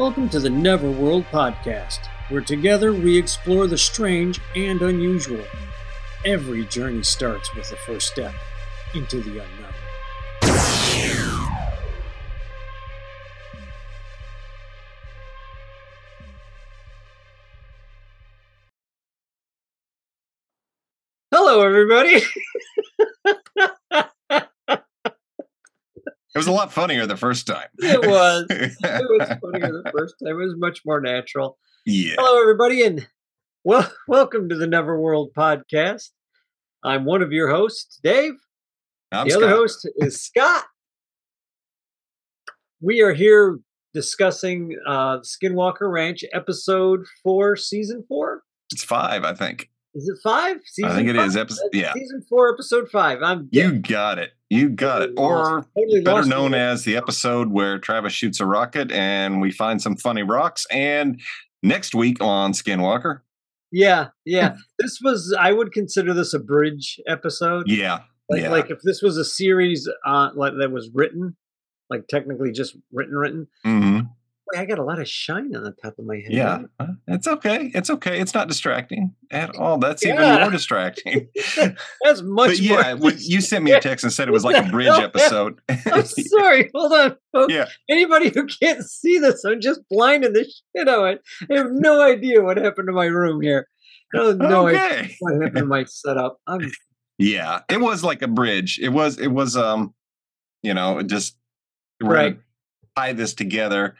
Welcome to the Neverworld Podcast, where together we explore the strange and unusual. Every journey starts with the first step into the unknown. Hello, everybody. It was a lot funnier the first time. It was. It was funnier the first time. It was much more natural. yeah. Hello, everybody, and well, welcome to the Neverworld Podcast. I'm one of your hosts, Dave. I'm the other host is Scott. We are here discussing uh, Skinwalker Ranch, episode four, season four. It's five, I think. Is it five? Season I think it five? is. Episode, yeah. Season four, episode five. I'm You got it. You got it. Or totally better known as the episode where Travis shoots a rocket and we find some funny rocks. And next week on Skinwalker, Yeah, yeah. this was. I would consider this a bridge episode. yeah, Like, yeah. like if this was a series uh, like that was written, like technically just written, written. hmm Boy, I got a lot of shine on the top of my head. yeah. Uh, It's okay. It's okay. It's not distracting at all. That's Yeah. even more distracting. That's much but yeah, more. when you sent me a text and said it was like a bridge episode. I'm sorry. Hold on, folks. Yeah. Anybody who can't see this, I'm just blinding the shit out. I have no idea what happened to my room here. I have no idea what happened to my setup. I'm Yeah, it was like a bridge. It was it was um you know, just Right. tie this together.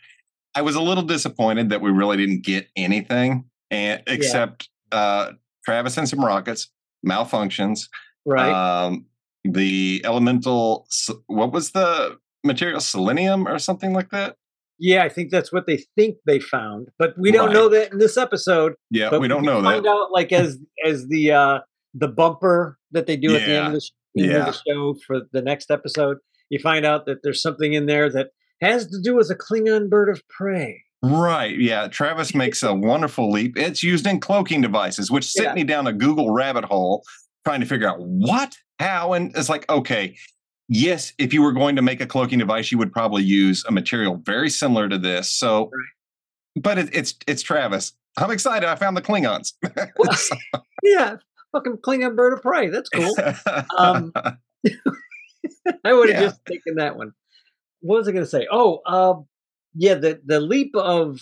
I was a little disappointed that we really didn't get anything and except uh Travis and some rockets, malfunctions, right. um the elemental what was the material selenium or something like that? yeah, I think that's what they think they found, but we don't Right. know that in this episode. Yeah, But we don't can know Find that. out like as as the uh the bumper that they do at the end of the, end of the show for the next episode. You find out that there's something in there that has to do with a Klingon bird of prey. Right. Yeah. Travis makes a wonderful leap. It's used in cloaking devices, which sent Yeah. me down a Google rabbit hole trying to figure out what, how. And it's like, okay, yes, if you were going to make a cloaking device, you would probably use a material very similar to this. So, but it, it's it's Travis. I'm excited. I found the Klingons. Well, yeah, fucking Klingon bird of prey. That's cool. Um, I would have Yeah. just taken that one. What was I going to say? Oh, um, yeah, the the leap of.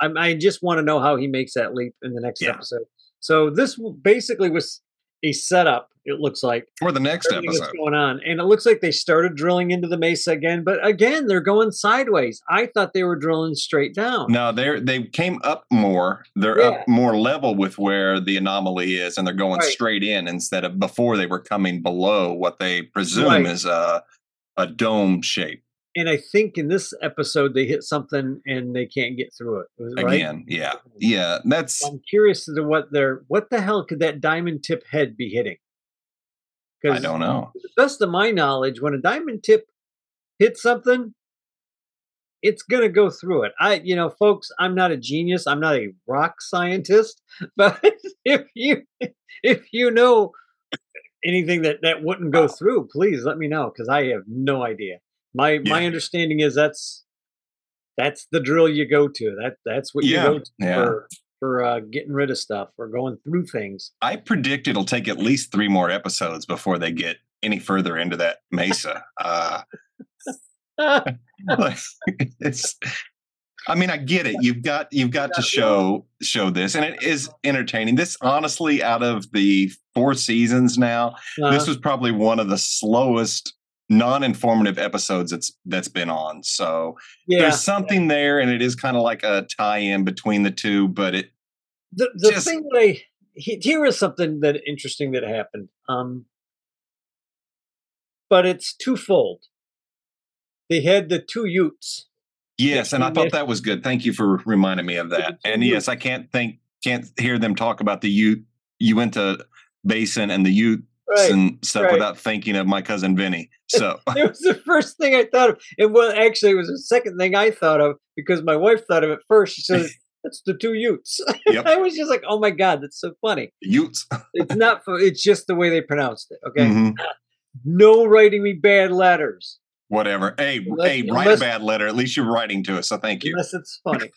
I, I just want to know how he makes that leap in the next Yeah. episode. So this basically was a setup. It looks like For the next everything episode. going on, and it looks like they started drilling into the mesa again. But again, they're going sideways. I thought they were drilling straight down. No, they're they came up more. They're Yeah. up more level with where the anomaly is, and they're going Right. straight in instead of before they were coming below what they presume Right. is a a dome shape. And I think in this episode they hit something and they can't get through it. Right? Again, yeah, yeah. That's I'm curious as to what they're what the hell could that diamond tip head be hitting? Because I don't know. To the best of my knowledge, when a diamond tip hits something, it's gonna go through it. I, you know, folks, I'm not a genius. I'm not a rock scientist, but if you if you know anything that that wouldn't go through, please let me know because I have no idea. My my understanding is that's that's the drill you go to. That that's what you go to yeah. for for uh, getting rid of stuff or going through things. I predict it'll take at least three more episodes before they get any further into that mesa. Uh, it's. I mean, I get it. You've got you've got to show show this, and it is entertaining. This honestly, out of the four seasons now, Uh, this was probably one of the slowest non-informative episodes that's that's been on. So yeah, there's something there, and it is kind of like a tie-in between the two. But it the, the just- thing that I he- here is something that interesting that happened. Um, but it's twofold. They had the two Utes. Yes, and I thought that was good. Thank you for reminding me of that. And yes, I can't think can't hear them talk about the Ute Uinta Basin and the Utes and stuff right. without thinking of my cousin Vinny. So It was the first thing I thought of. And well, actually, it was the second thing I thought of because my wife thought of it first. She said, "That's the two Utes." Yep. I was just like, "Oh my god, that's so funny." Utes. It's not. It's just the way they pronounced it. Okay. Mhm. No writing me bad letters. Whatever. Hey, Unless- hey, write unless- a bad letter. At least you're writing to us, so thank you. Unless it's funny.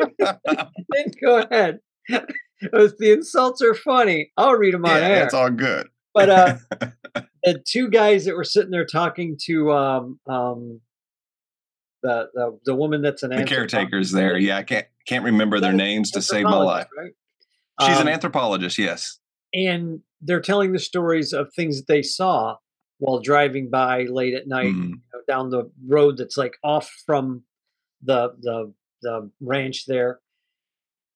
go ahead. if the insults are funny, I'll read them on yeah, air. that's all good. But uh, the two guys that were sitting there talking to um, um, the, the the woman that's an the caretakers there. Yeah, I can't can't remember their names to save my life. Right? She's Um, an anthropologist. Yes. and they're telling the stories of things that they saw while driving by late at night Mhm. you know, down the road that's like off from the the the ranch there.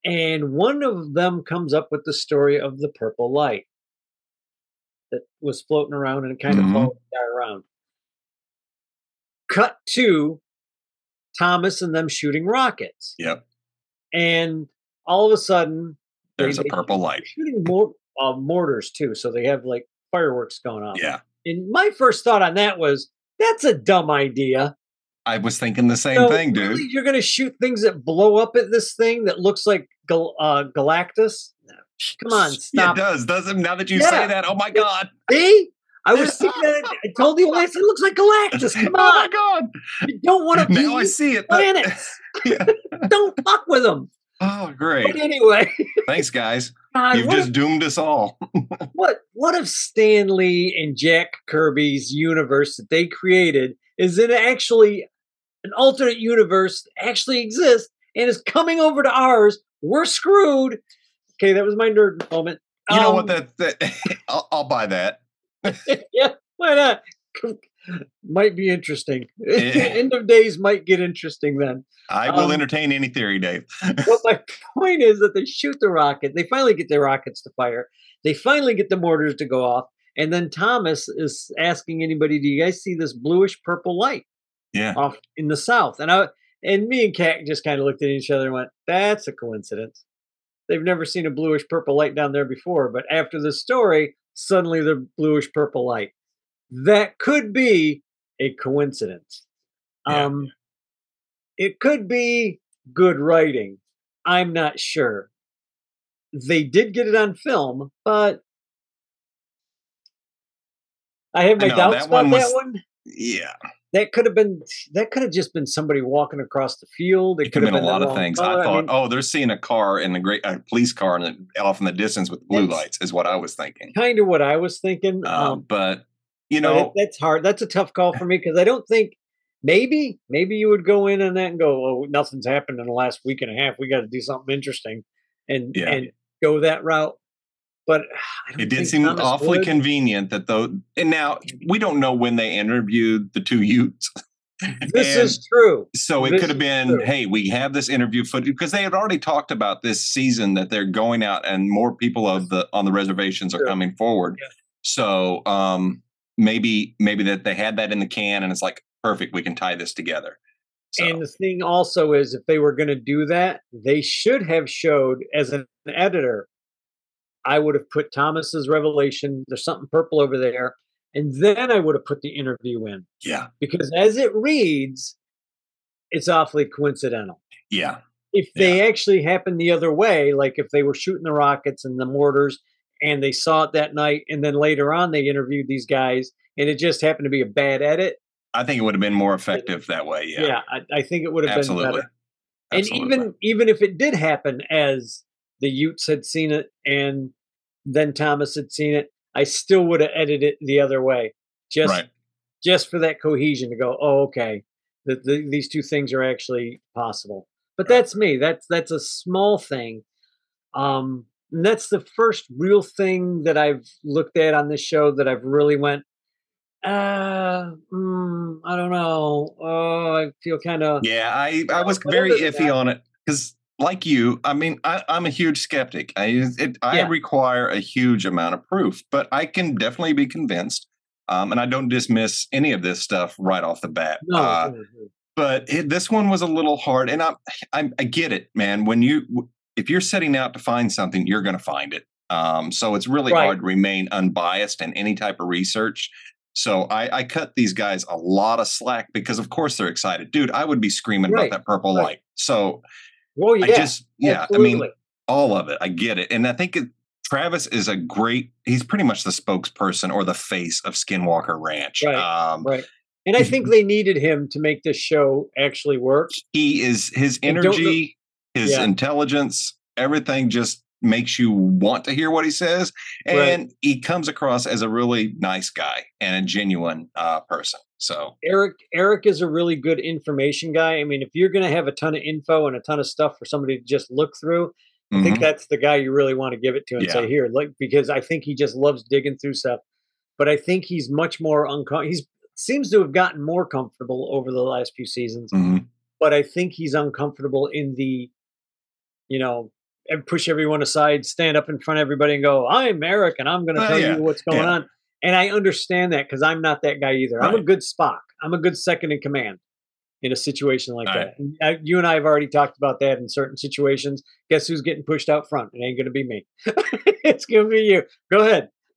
And one of them comes up with the story of the purple light that was floating around and it kind Mhm. of followed the guy around. Cut to Thomas and them shooting rockets. Yep. And all of a sudden, they- There's a they- purple light. shooting more uh, mortars too, so they have like fireworks going on. Yeah. And my first thought on that was, that's a dumb idea. I was thinking the same So, thing, dude. really, You're going to shoot things that blow up at this thing that looks like Gal- uh, Galactus? Come on, Yeah, stop. it does, doesn't now that you Yeah. say that. Oh my god. See? I was thinking that. I told you last. It looks like Galactus. Come on. Oh my god. You don't want to Now I be see it. planets. Yeah. don't fuck with them. Oh, But great. anyway, Thanks, guys. God, You've just doomed us all. what what if Stan Lee and Jack Kirby's universe that they created is it actually an alternate universe that actually exists and is coming over to ours? We're screwed. Okay, that was my nerd moment. You know Um, what? That, that I'll, I'll buy that. yeah, why not? Might be interesting. End of days might get interesting then. I will Um, entertain any theory, Dave. But my point is that they shoot the rocket. They finally get their rockets to fire. They finally get the mortars to go off. And then Thomas is asking anybody, "Do you guys see this bluish purple light yeah. off in the south?" And I and me and Kat just kind of looked at each other and went, "That's a coincidence." They've never seen a bluish purple light down there before, but after the story, suddenly the bluish purple light. That could be a coincidence. Yeah. Um, it could be good writing. I'm not sure. They did get it on film, but I have I my know, doubts that about one that one. Yeah. That could have been that could have just been somebody walking across the field. It could have been a lot of things. color. I thought, mean, oh, they're seeing a car in the great a police car in the, off in the distance with blue lights, is what I was thinking. kind of what I was thinking. Um, Um, but you know, that's hard. That's a tough call for me because I don't think maybe maybe you would go in on that and go, oh, nothing's happened in the last week and a half. We got to do something interesting, and Yeah. and go that route. But it did seem Thomas awfully would. convenient that though. And now we don't know when they interviewed the two Utes. This And is true. so it this could have been, true. hey, we have this interview footage because they had already talked about this season that they're going out and more people of the on the reservations are coming forward. Yeah. So um maybe maybe that they had that in the can and it's like perfect, we can tie this together. So And the thing also is, if they were going to do that, they should have showed as an editor. I would have put Thomas's revelation. There's something purple over there, and then I would have put the interview in yeah, because as it reads, it's awfully coincidental. yeah. If they actually happened the other way, like if they were shooting the rockets and the mortars, and they saw it that night, and then later on they interviewed these guys, and it just happened to be a bad edit, I think it would have been more effective that way. Yeah. yeah, I, I think it would have been absolutely. better. and even even if it did happen as the Utes had seen it and then Thomas had seen it, I still would have edited it the other way, just right. just for that cohesion to go. Oh, okay, that the, these two things are actually possible. But Right. that's me. That's that's a small thing. Um, and that's the first real thing that I've looked at on this show that I've really went. Uh, mm, I don't know. Oh, I feel kind of Yeah, I, I was very iffy that- on it because, like you, I mean, I, I'm a huge skeptic. I it, I Yeah. require a huge amount of proof, but I can definitely be convinced. Um, and I don't dismiss any of this stuff right off the bat. no. Uh, mm, mm. but it, this one was a little hard, and I, I I get it, man. When you if you're setting out to find something, you're going to find it. Um, so it's really Right. hard to remain unbiased in any type of research. So I, I cut these guys a lot of slack because, of course, they're excited, dude. I would be screaming Right, about that purple right. light. So Well, yeah, I just, yeah, I mean, all of it. I get it, and I think it, Travis is a great. He's pretty much the spokesperson or the face of Skinwalker Ranch. Right, Um, right. And I think they needed him to make this show actually work. He is his I don't know- energy, his Yeah. intelligence, everything just makes you want to hear what he says. Right. And he comes across as a really nice guy and a genuine uh, person. So Eric Eric is a really good information guy. I mean, if you're going to have a ton of info and a ton of stuff for somebody to just look through, I think mhm. that's the guy you really want to give it to and say here, like because I think he just loves digging through stuff. But I think he's much more uncomfortable. He's seems to have gotten more comfortable over the last few seasons. Mhm. But I think he's uncomfortable in the, you know, push everyone aside, stand up in front of everybody and go, "I'm Eric, and I'm going to Oh, tell yeah, you what's going yeah. on." And I understand that because I'm not that guy either. I'm a good Spock. I'm a good second in command in a situation like Right. that. And, uh, you and I have already talked about that in certain situations. Guess who's getting pushed out front? It ain't going to be me. it's going to be you. Go ahead.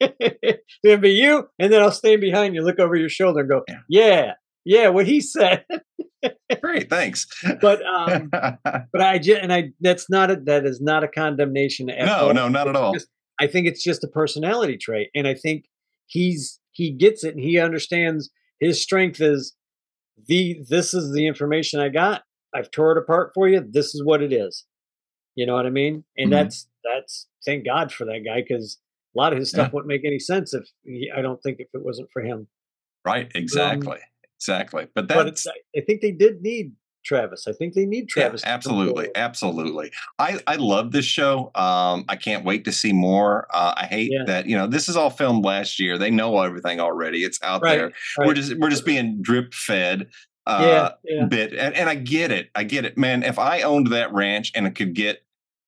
it's going to be you, and then I'll stand behind you, look over your shoulder, and go, Yeah. "Yeah, yeah, what he said." Great, thanks. but um, but I just and I that's not a that is not a condemnation. At no, all. no, not at all. just- I think it's just a personality trait, and I think he's he gets it and he understands his strength is the this is the information I got. I've tore it apart for you. This is what it is. You know what I mean? And Mhm. that's that's thank God for that guy because a lot of his stuff Yeah. wouldn't make any sense if he, I don't think if it wasn't for him. right, exactly. Exactly. But But that's it's, I think they did need Travis. I think they need Travis. come absolutely, absolutely. I I love this show. Um, I can't wait to see more. Uh, I hate Yeah. that you know this is all filmed last year. They know everything already. It's out Right, there. We're just we're just being drip fed. Uh, yeah, yeah. bit and, and I get it. I get it, man. If I owned that ranch and I could get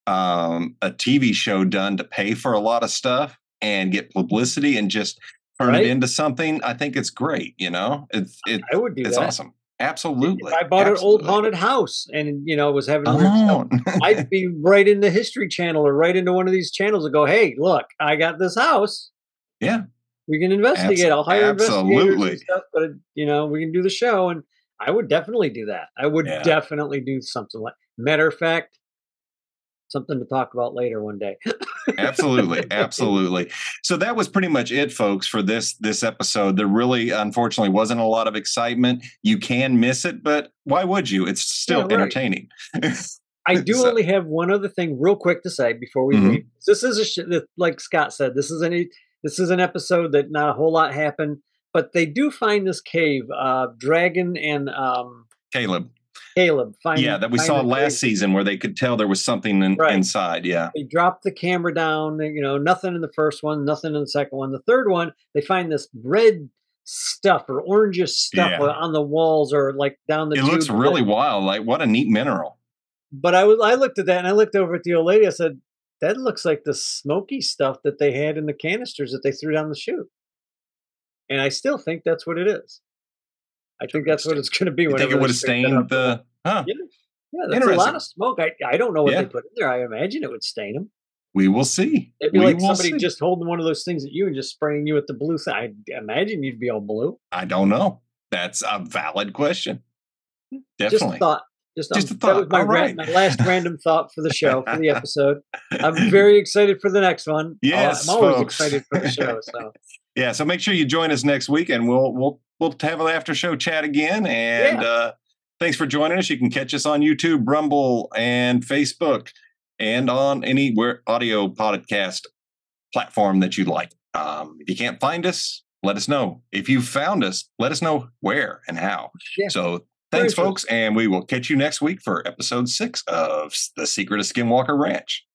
um, a TV show done to pay for a lot of stuff and get publicity and just turn Right. it into something, I think it's great. You know, it's it, I would do it's that. awesome. Absolutely. If I bought an old haunted house and you know was having stuff. I'd be right in the History Channel or right into one of these channels and go, "Hey, look, I got this house. yeah. We can investigate. I'll hire absolutely. stuff, but you know we can do the show." And I would definitely do that. I would Yeah. definitely do something like. Matter of fact, something to talk about later one day. absolutely absolutely so that was pretty much it folks for this this episode there really unfortunately wasn't a lot of excitement you can miss it but why would you it's still Yeah, right. entertaining I do So- only have one other thing, real quick, to say before we Mhm. leave. This is a sh- like Scott said. This is an this is an episode that not a whole lot happened, but they do find this cave. Uh, Dragon and um, caleb Caleb find yeah that we saw last season where they could tell there was something in, Right. inside yeah They dropped the camera down. You know, nothing in the first one, nothing in the second one. The third one, they find this red stuff or orangish stuff Yeah. on the walls or like down the. it looks really wild like what a neat mineral But I was I looked at that and I looked over at the old lady. I said, "That looks like the smoky stuff that they had in the canisters that they threw down the chute." And I still think that's what it is. I think that's what it's going to be. you think it would have stained the huh Yeah. Yeah, that's a lot of smoke. I, I don't know what Yeah. they put in there. I imagine it would stain them. we will see It'd be we like somebody see. just holding one of those things at you and just spraying you with the blue thing. I imagine you'd be all blue. i don't know that's a valid question Hmm, Just a thought. Just, Just um, a That was my, All ra- my last random thought for the show, for the episode. I'm very excited for the next one. Uh, Yes, I'm always folks. excited for the show. So yeah so make sure you join us next week and we'll we'll we'll have an after show chat again and uh thanks for joining us. You can catch us on youtube rumble and facebook and on any where audio podcast platform that you like. Um if you can't find us let us know. If you found us let us know where and how. Yeah. so thanks Very folks and we will catch you next week for episode six of the secret of skinwalker ranch